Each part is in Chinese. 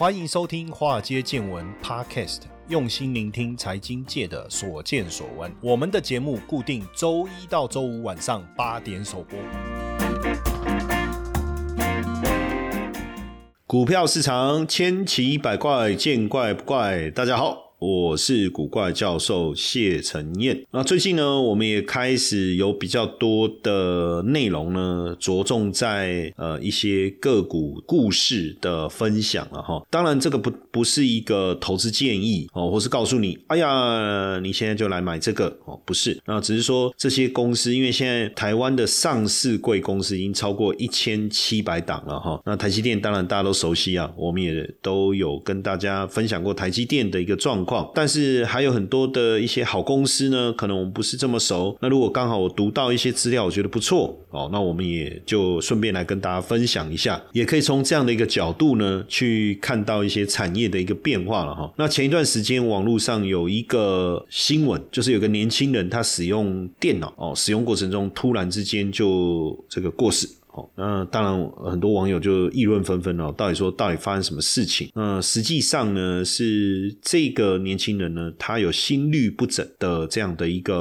欢迎收听《华尔街见闻》Podcast，用心聆听财经界的所见所闻。我们的节目固定周一到周五晚上八点首播。股票市场千奇百怪，见怪不怪。大家好。我是古怪教授谢承彦。那最近呢，我们也开始有比较多的内容呢，着重在呃一些个股故事的分享了哈。当然，这个不不是一个投资建议哦，或是告诉你，哎呀，你现在就来买这个哦，不是。那只是说这些公司，因为现在台湾的上市贵公司已经超过一千七百档了哈。那台积电当然大家都熟悉啊，我们也都有跟大家分享过台积电的一个状况。但是还有很多的一些好公司呢，可能我们不是这么熟。那如果刚好我读到一些资料，我觉得不错哦，那我们也就顺便来跟大家分享一下，也可以从这样的一个角度呢，去看到一些产业的一个变化了哈。那前一段时间网络上有一个新闻，就是有个年轻人他使用电脑哦，使用过程中突然之间就这个过世。哦，那当然，很多网友就议论纷纷哦，到底说到底发生什么事情？那实际上呢，是这个年轻人呢，他有心律不整的这样的一个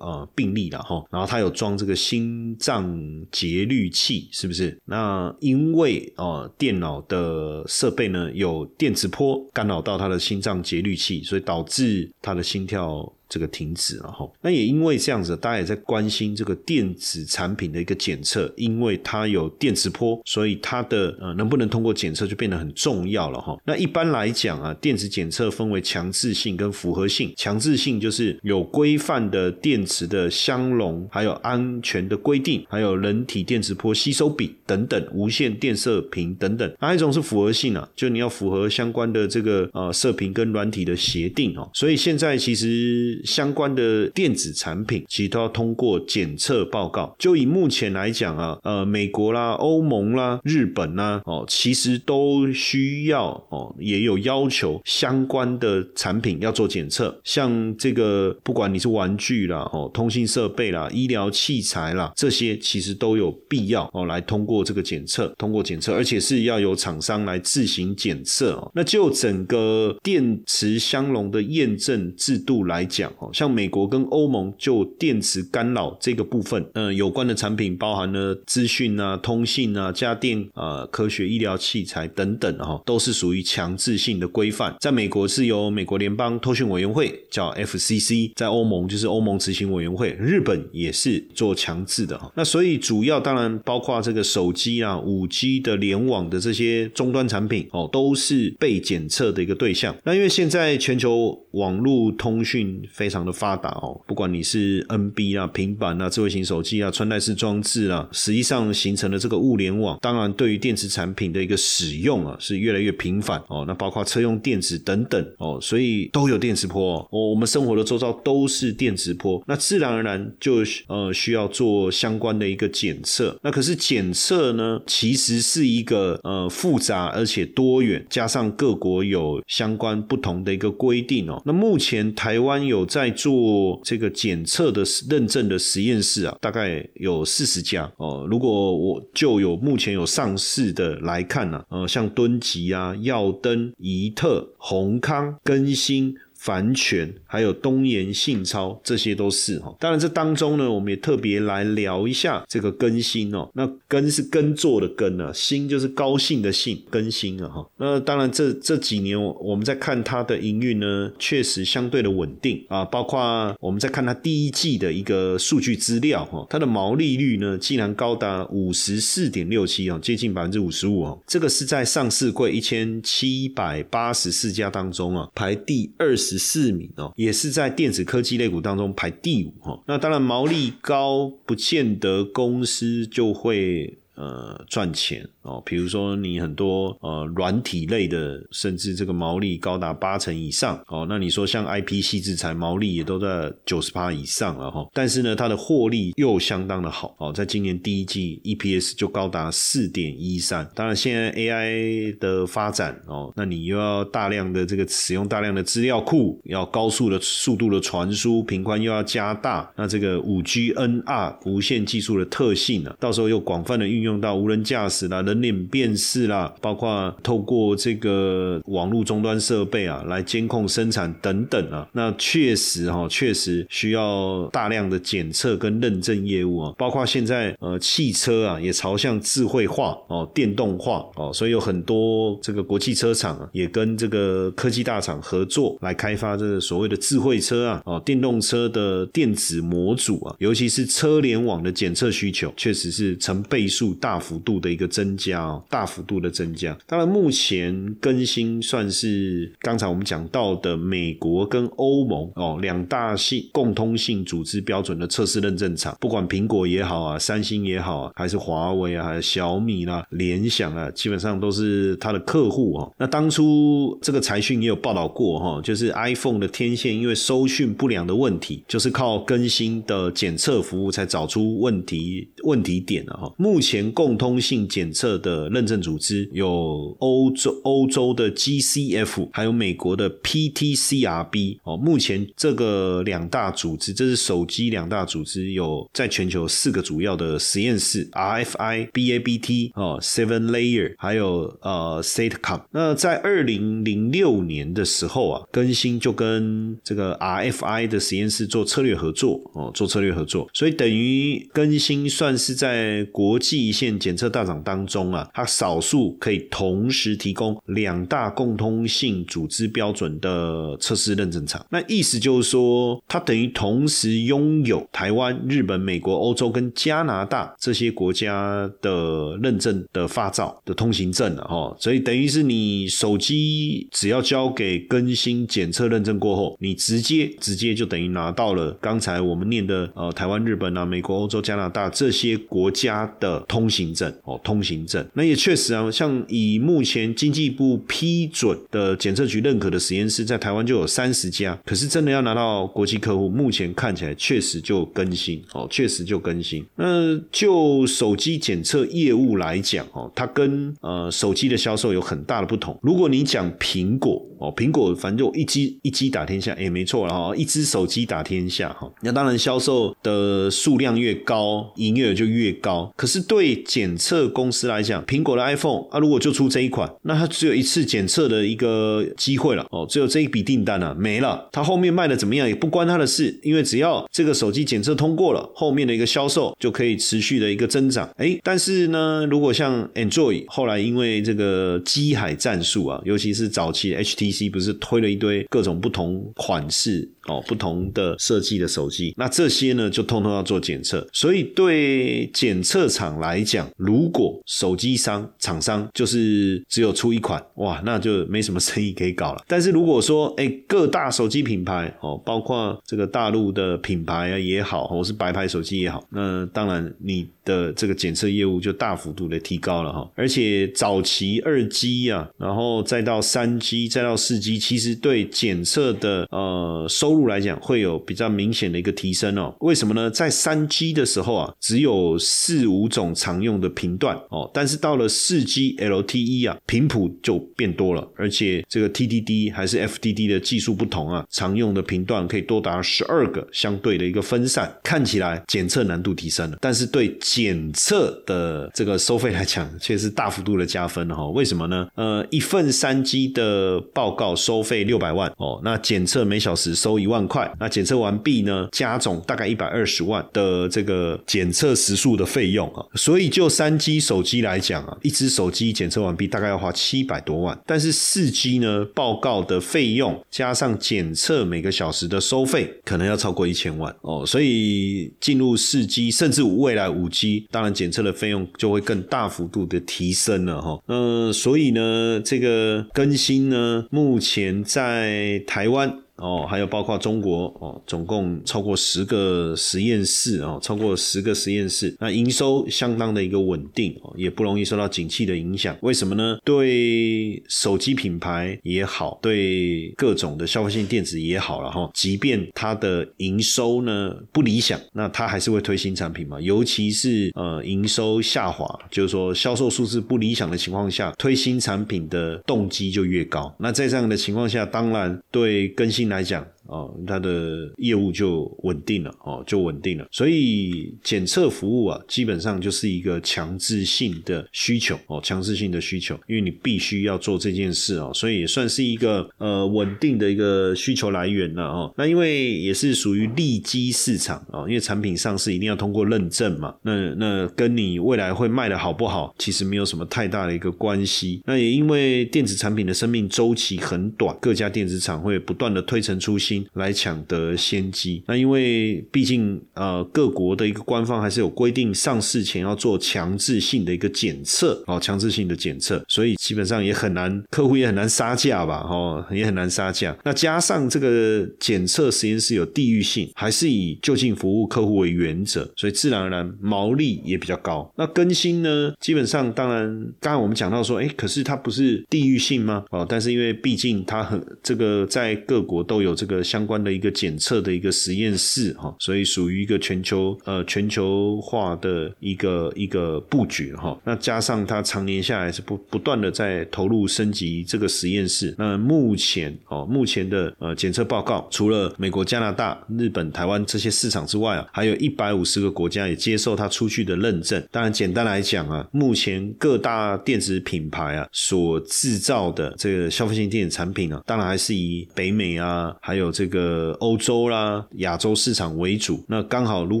呃病例了哈，然后他有装这个心脏节律器，是不是？那因为哦电脑的设备呢有电磁波干扰到他的心脏节律器，所以导致他的心跳。这个停止了哈，那也因为这样子，大家也在关心这个电子产品的一个检测，因为它有电磁波，所以它的呃能不能通过检测就变得很重要了哈。那一般来讲啊，电子检测分为强制性跟复合性。强制性就是有规范的电池的相容，还有安全的规定，还有人体电磁波吸收比等等，无线电射频等等。还有一种是复合性啊，就你要符合相关的这个呃射频跟软体的协定哦。所以现在其实。相关的电子产品其实都要通过检测报告。就以目前来讲啊，呃，美国啦、欧盟啦、日本啦，哦，其实都需要哦，也有要求相关的产品要做检测。像这个，不管你是玩具啦、哦，通信设备啦、医疗器材啦，这些其实都有必要哦，来通过这个检测，通过检测，而且是要由厂商来自行检测哦。那就整个电池相容的验证制度来讲。哦，像美国跟欧盟就电池干扰这个部分，嗯，有关的产品包含了资讯啊、通信啊、家电啊、科学医疗器材等等，哈，都是属于强制性的规范。在美国是由美国联邦通讯委员会叫 FCC，在欧盟就是欧盟执行委员会，日本也是做强制的。哈，那所以主要当然包括这个手机啊、五 G 的联网的这些终端产品，哦，都是被检测的一个对象。那因为现在全球网络通讯非常的发达哦，不管你是 NB 啊、平板啊、智慧型手机啊、穿戴式装置啊，实际上形成了这个物联网。当然，对于电池产品的一个使用啊，是越来越频繁哦。那包括车用电子等等哦，所以都有电磁波哦。我们生活的周遭都是电磁波，那自然而然就呃需要做相关的一个检测。那可是检测呢，其实是一个呃复杂而且多元，加上各国有相关不同的一个规定哦。那目前台湾有在做这个检测的认证的实验室啊，大概有四十家哦。如果我就有目前有上市的来看呢，呃，像敦吉啊、耀登、怡特、宏康、更新。凡泉还有东岩信超，这些都是哈。当然，这当中呢，我们也特别来聊一下这个更新哦。那更是耕作的耕啊，新就是高兴的兴，更新啊哈。那当然，这这几年我们在看它的营运呢，确实相对的稳定啊。包括我们在看它第一季的一个数据资料哈，它的毛利率呢，竟然高达五十四点六七啊，接近百分之五十五哦。这个是在上市柜一千七百八十四家当中啊，排第二十。十四名哦，也是在电子科技类股当中排第五哈。那当然毛利高，不见得公司就会。呃，赚钱哦，比如说你很多呃软体类的，甚至这个毛利高达八成以上哦。那你说像 IP 系制裁毛利也都在九十八以上了哈。但是呢，它的获利又相当的好哦，在今年第一季 EPS 就高达四点一三。当然，现在 AI 的发展哦，那你又要大量的这个使用大量的资料库，要高速的速度的传输，频宽又要加大，那这个五 G NR 无线技术的特性呢，到时候又广泛的运用。用到无人驾驶啦、人脸辨识啦，包括透过这个网络终端设备啊来监控生产等等啊。那确实哈，确实需要大量的检测跟认证业务啊，包括现在呃汽车啊也朝向智慧化哦、电动化哦，所以有很多这个国际车厂啊也跟这个科技大厂合作来开发这个所谓的智慧车啊哦，电动车的电子模组啊，尤其是车联网的检测需求，确实是成倍数大幅度的一个增加哦，大幅度的增加。当然，目前更新算是刚才我们讲到的美国跟欧盟哦两大性共通性组织标准的测试认证厂，不管苹果也好啊，三星也好啊，还是华为啊，还是小米啦、联想啊，基本上都是它的客户哦。那当初这个财讯也有报道过哈，就是 iPhone 的天线因为收讯不良的问题，就是靠更新的检测服务才找出问题问题点的哈。目前共通性检测的认证组织有欧洲欧洲的 GCF，还有美国的 PTCRB 哦。目前这个两大组织，这是手机两大组织，有在全球四个主要的实验室：RFI、BABT 哦、Seven Layer，还有呃 SateCom。那在二零零六年的时候啊，更新就跟这个 RFI 的实验室做策略合作哦，做策略合作，所以等于更新算是在国际一线检测大厂当中啊，它少数可以同时提供两大共通性组织标准的测试认证厂。那意思就是说，它等于同时拥有台湾、日本、美国、欧洲跟加拿大这些国家的认证的发照的通行证了哈。所以等于是你手机只要交给更新检测认证过后，你直接直接就等于拿到了刚才我们念的呃台湾、日本啊、美国、欧洲、加拿大这些国家的通通行证哦，通行证。那也确实啊，像以目前经济部批准的检测局认可的实验室，在台湾就有三十家。可是真的要拿到国际客户，目前看起来确实就更新哦，确实就更新。那就手机检测业务来讲哦，它跟呃手机的销售有很大的不同。如果你讲苹果哦，苹果反正就一机一机打天下，也没错了哈，一只手机打天下哈。那当然销售的数量越高，营业额就越高。可是对检测公司来讲，苹果的 iPhone 啊，如果就出这一款，那它只有一次检测的一个机会了哦，只有这一笔订单啊没了。它后面卖的怎么样也不关它的事，因为只要这个手机检测通过了，后面的一个销售就可以持续的一个增长。哎，但是呢，如果像 Android 后来因为这个机海战术啊，尤其是早期 HT HTC 不是推了一堆各种不同款式。哦，不同的设计的手机，那这些呢就通通要做检测。所以对检测厂来讲，如果手机商厂商就是只有出一款，哇，那就没什么生意可以搞了。但是如果说，哎，各大手机品牌哦，包括这个大陆的品牌啊也好，或是白牌手机也好，那当然你的这个检测业务就大幅度的提高了哈。而且早期二 G 啊，然后再到三 G，再到四 G，其实对检测的呃收入。来讲会有比较明显的一个提升哦，为什么呢？在三 G 的时候啊，只有四五种常用的频段哦，但是到了四 G LTE 啊，频谱就变多了，而且这个 TDD 还是 FDD 的技术不同啊，常用的频段可以多达十二个，相对的一个分散，看起来检测难度提升了，但是对检测的这个收费来讲，却是大幅度的加分哈。为什么呢？呃，一份三 G 的报告收费六百万哦，那检测每小时收一。万块，那检测完毕呢？加总大概一百二十万的这个检测时数的费用啊，所以就三 G 手机来讲啊，一只手机检测完毕大概要花七百多万，但是四 G 呢，报告的费用加上检测每个小时的收费，可能要超过一千万哦，所以进入四 G 甚至未来五 G，当然检测的费用就会更大幅度的提升了哈。呃所以呢，这个更新呢，目前在台湾。哦，还有包括中国哦，总共超过十个实验室哦，超过十个实验室，那营收相当的一个稳定哦，也不容易受到景气的影响。为什么呢？对手机品牌也好，对各种的消费性电子也好了哈，即便它的营收呢不理想，那它还是会推新产品嘛。尤其是呃营收下滑，就是说销售数字不理想的情况下，推新产品的动机就越高。那在这样的情况下，当然对更新。来讲。哦，它的业务就稳定了哦，就稳定了。所以检测服务啊，基本上就是一个强制性的需求哦，强制性的需求，因为你必须要做这件事哦，所以也算是一个呃稳定的一个需求来源了哦。那因为也是属于利基市场哦，因为产品上市一定要通过认证嘛，那那跟你未来会卖的好不好，其实没有什么太大的一个关系。那也因为电子产品的生命周期很短，各家电子厂会不断的推陈出新来抢得先机。那因为毕竟呃各国的一个官方还是有规定，上市前要做强制性的一个检测哦，强制性的检测，所以基本上也很难，客户也很难杀价吧，哦，也很难杀价。那加上这个检测实验室有地域性，还是以就近服务客户为原则，所以自然而然毛利也比较高。那更新呢，基本上当然，刚刚我们讲到说，哎，可是它不是地域性吗？哦，但是因为毕竟它很这个在各国都有这个相关的一个检测的一个实验室哈，所以属于一个全球呃全球化的一个一个布局哈。那加上它常年下来是不不断的在投入升级这个实验室。那目前哦，目前的呃检测报告，除了美国、加拿大、日本、台湾这些市场之外啊，还有一百五十个国家也接受它出具的认证。当然，简单来讲啊，目前各大电子品牌啊所制造的这个消费性电子产品啊，当然还是以北美啊，还有这个欧洲啦、亚洲市场为主。那刚好如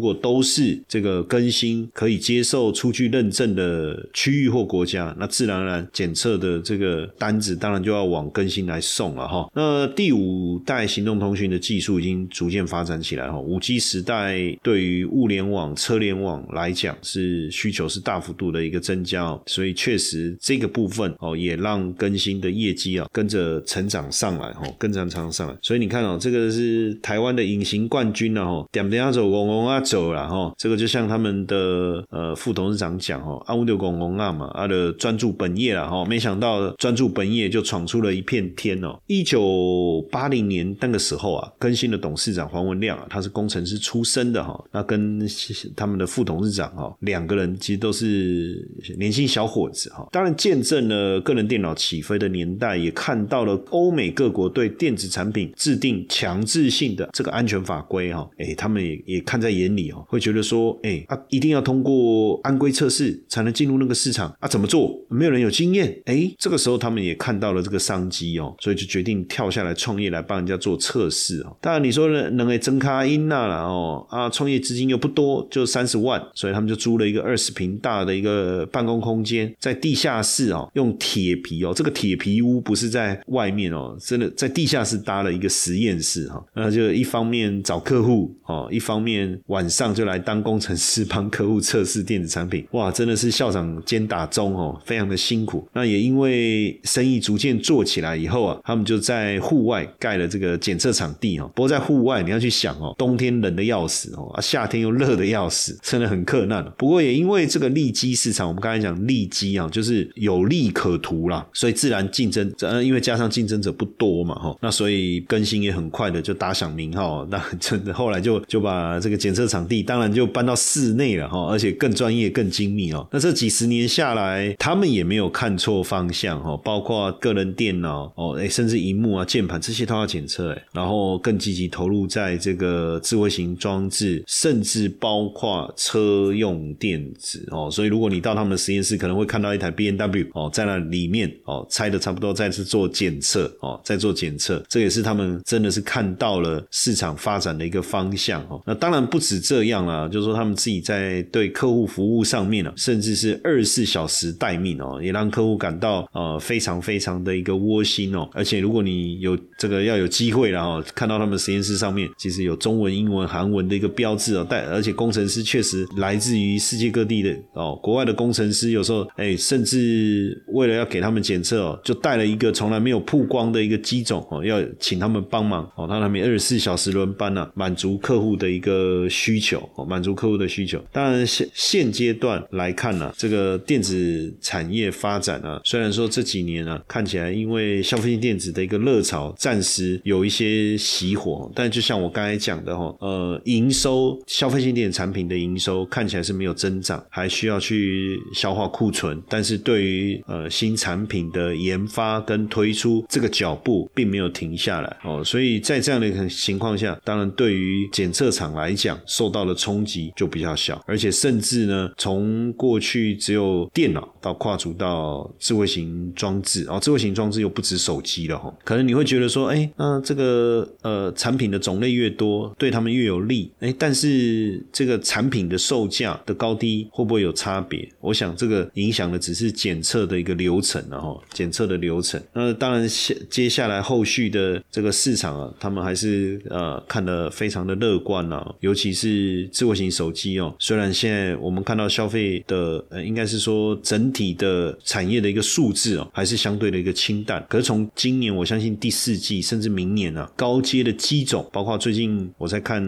果都是这个更新可以接受出具认证的区域或国家，那自然而然检测的这个单子当然就要往更新来送了哈。那第五代行动通讯的技术已经逐渐发展起来哈，五 G 时代对于物联网、车联网来讲是需求是大幅度的一个增加，所以确实这个部分哦也让更新的业绩啊跟着成长上来哈，跟着成长上来。所以你看哦，这个是台湾的隐形冠军了哈，点点啊走，嗡嗡啊走了哈。这个就像他们的呃副董事长讲哦，阿乌六嗡嗡啊嘛，他的专注本业了哈，没想到专注本业就闯出了一片天哦。一九八零年那个时候啊，更新的董事长黄文亮啊，他是工程师出身的哈，那跟他们的副董事长哈两个人其实都是年轻小伙子哈。当然见证了个人电脑起飞的年代，也看到了欧美各国对电子产品制定强制性的这个安全法规哈，哎，他们也也看在眼里哦，会觉得说，哎啊，一定要通过安规测试才能进入那个市场啊，怎么做？没有人有经验，哎，这个时候他们也看到了这个商机哦，所以就决定跳下来创业来帮人家做测试哦。当然你说能能给增卡音那了哦啊，创业资金又不多，就三十万，所以他们就租了一个二十平大的一个办公空间，在地下室哦，用铁皮哦，这个铁皮屋不是在外面哦，真的在地下室搭了一个实验是哈，那就一方面找客户哦，一方面晚上就来当工程师帮客户测试电子产品，哇，真的是校长兼打钟哦，非常的辛苦。那也因为生意逐渐做起来以后啊，他们就在户外盖了这个检测场地哦。不过在户外你要去想哦，冬天冷的要死哦，啊夏天又热的要死，真的很困难。不过也因为这个利基市场，我们刚才讲利基啊，就是有利可图啦，所以自然竞争，呃，因为加上竞争者不多嘛哈，那所以更新也很快的就打响名号。那真的后来就就把这个检测场地当然就搬到室内了哈，而且更专业、更精密哦。那这几十年下来，他们也没有看错方向哈，包括个人电脑哦，哎，甚至荧幕啊、键盘这些都要检测哎，然后更积极投入在这个智慧型装置，甚至包括车用电子哦。所以如果你到他们的实验室，可能会看到一台 B N W 哦，在那里面哦，拆的差不多，再次做检测哦，在做检测，这也是他们真的是看到了市场发展的一个方向哦。那当然不止这样啦，就是说他们自己在对客户服务上面啊，甚至是二十四小时待命哦，也让客户感到呃非常非常的一个窝心哦。而且如果你有这个要有机会了哦，看到他们实验室上面其实有中文、英文、韩文的一个标志哦，但而且工程师确实来自于世界各地的哦，国外的工程师有时候哎，甚至为了要给他们检测哦，就带了一个从来没有曝光的一个机种哦，要请他们帮忙哦，他们二十四小时轮班呢，满足客户的一个需求哦，满足客户的需求。当然现现阶段来看呢，这个电子产业发展呢，虽然说这几年呢看起来因为消费性电子的一个热潮暂时有一些熄火，但就像我刚才讲的哈，呃，营收消费性电子产品的营收看起来是没有增长，还需要去消化库存。但是对于呃新产品的研发跟推出这个脚步并没有停下来哦，所以以在这样的一个情况下，当然对于检测厂来讲，受到的冲击就比较小，而且甚至呢，从过去只有电脑到跨足到智慧型装置，哦，智慧型装置又不止手机了哈。可能你会觉得说，哎，那这个呃产品的种类越多，对他们越有利，哎，但是这个产品的售价的高低会不会有差别？我想这个影响的只是检测的一个流程了哈，检测的流程。那当然，接接下来后续的这个市场他们还是呃看得非常的乐观啊，尤其是智慧型手机哦。虽然现在我们看到消费的呃，应该是说整体的产业的一个数字哦，还是相对的一个清淡。可是从今年，我相信第四季甚至明年啊，高阶的机种，包括最近我在看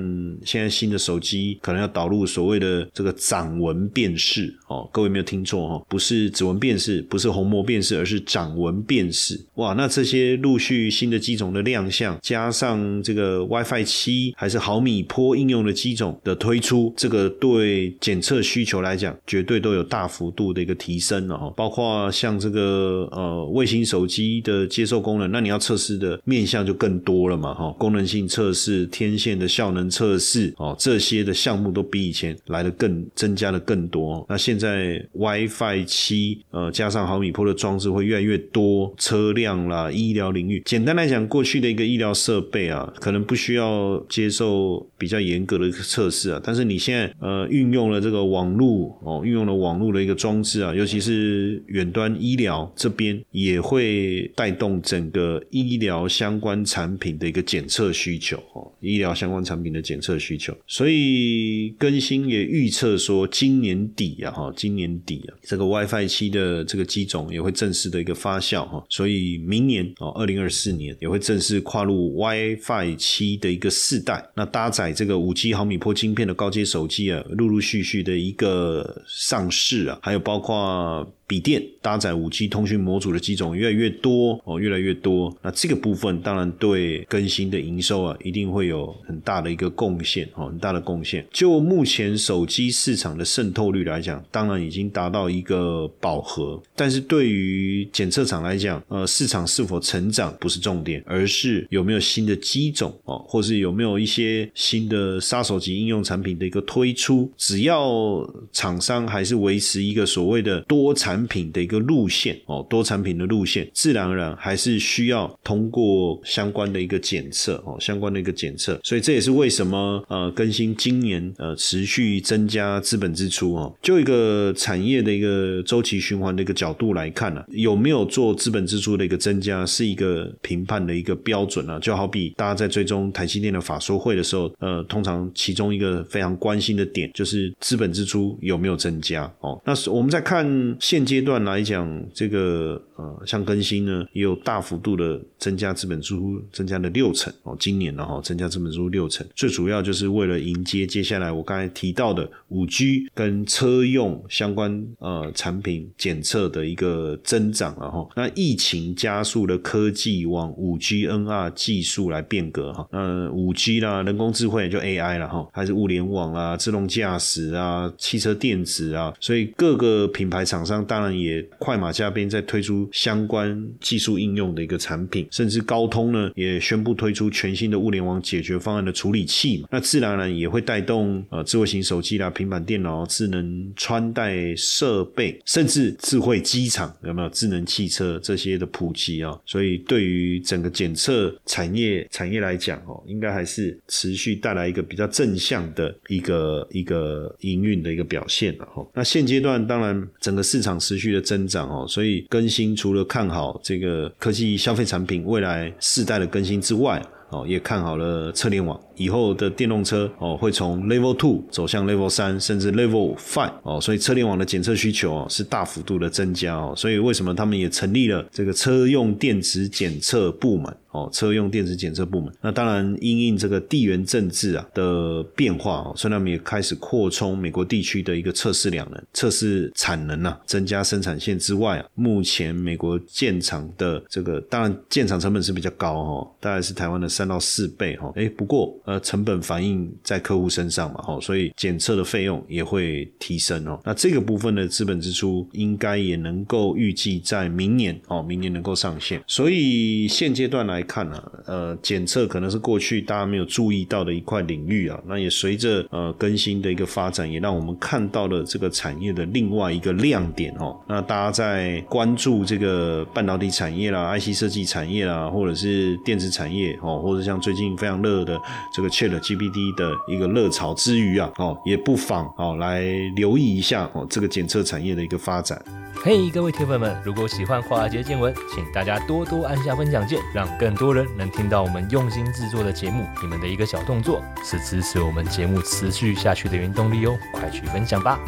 现在新的手机，可能要导入所谓的这个掌纹辨识哦。各位没有听错哈，不是指纹辨识，不是虹膜辨识，而是掌纹辨识。哇，那这些陆续新的机种的亮相，加加上这个 WiFi 七还是毫米波应用的机种的推出，这个对检测需求来讲，绝对都有大幅度的一个提升了哈。包括像这个呃卫星手机的接收功能，那你要测试的面向就更多了嘛哈。功能性测试、天线的效能测试哦，这些的项目都比以前来的更增加的更多。那现在 WiFi 七呃加上毫米波的装置会越来越多，车辆啦、医疗领域，简单来讲，过去的一个医疗设设备啊，可能不需要接受比较严格的测试啊，但是你现在呃运用了这个网络哦，运用了网络的一个装置啊，尤其是远端医疗这边，也会带动整个医疗相关产品的一个检测需求哦，医疗相关产品的检测需求，所以更新也预测说，今年底啊哈，今年底啊，这个 WiFi 七的这个机种也会正式的一个发酵哈，所以明年哦，二零二四年也会正式跨入 WiFi 七的一个四代，那搭载这个五 G 毫米波晶片的高阶手机啊，陆陆续续的一个上市啊，还有包括。笔电搭载五 G 通讯模组的机种越来越多哦，越来越多。那这个部分当然对更新的营收啊，一定会有很大的一个贡献哦，很大的贡献。就目前手机市场的渗透率来讲，当然已经达到一个饱和。但是对于检测厂来讲，呃，市场是否成长不是重点，而是有没有新的机种哦，或是有没有一些新的杀手级应用产品的一个推出。只要厂商还是维持一个所谓的多产。品的一个路线哦，多产品的路线，自然而然还是需要通过相关的一个检测哦，相关的一个检测，所以这也是为什么呃更新今年呃持续增加资本支出哦，就一个产业的一个周期循环的一个角度来看呢，有没有做资本支出的一个增加，是一个评判的一个标准啊，就好好比大家在追踪台积电的法说会的时候，呃，通常其中一个非常关心的点就是资本支出有没有增加哦，那我们在看现。阶段来讲，这个呃，像更新呢，也有大幅度的增加资本支出，增加了六成哦。今年呢，哈，增加资本支出六成，最主要就是为了迎接接下来我刚才提到的五 G 跟车用相关呃产品检测的一个增长了哈。那疫情加速了科技往五 G NR 技术数来变革哈。那五 G 啦，人工智慧就 AI 了哈，还是物联网啊，自动驾驶啊，汽车电子啊，所以各个品牌厂商当然也快马加鞭在推出相关技术应用的一个产品，甚至高通呢也宣布推出全新的物联网解决方案的处理器嘛，那自然而然也会带动呃智慧型手机啦、平板电脑、智能穿戴设备，甚至智慧机场有没有智能汽车这些的普及啊？所以对于整个检测产业业产业来讲哦，应该还是持续带来一个比较正向的一个一个营运的一个表现了哈。那现阶段当然整个市场。持续的增长哦，所以更新除了看好这个科技消费产品未来世代的更新之外，哦，也看好了车联网。以后的电动车哦，会从 Level Two 走向 Level 三，甚至 Level Five 哦，所以车联网的检测需求哦是大幅度的增加哦，所以为什么他们也成立了这个车用电子检测部门哦，车用电子检测部门。那当然，因应这个地缘政治啊的变化哦，所以他们也开始扩充美国地区的一个测试量能、测试产能啊，增加生产线之外啊，目前美国建厂的这个当然建厂成本是比较高哦，大概是台湾的三到四倍哈，哎，不过。成本反映在客户身上嘛，哦，所以检测的费用也会提升哦。那这个部分的资本支出应该也能够预计在明年哦，明年能够上线。所以现阶段来看呢，呃，检测可能是过去大家没有注意到的一块领域啊。那也随着呃更新的一个发展，也让我们看到了这个产业的另外一个亮点哦。那大家在关注这个半导体产业啦、IC 设计产业啦，或者是电子产业哦，或者像最近非常热的这个 Chat GPT 的一个热潮之余啊，哦，也不妨哦来留意一下哦这个检测产业的一个发展。嘿，各位铁粉们，如果喜欢华尔街见闻，请大家多多按下分享键，让更多人能听到我们用心制作的节目。你们的一个小动作，是支持我们节目持续下去的原动力哦，快去分享吧！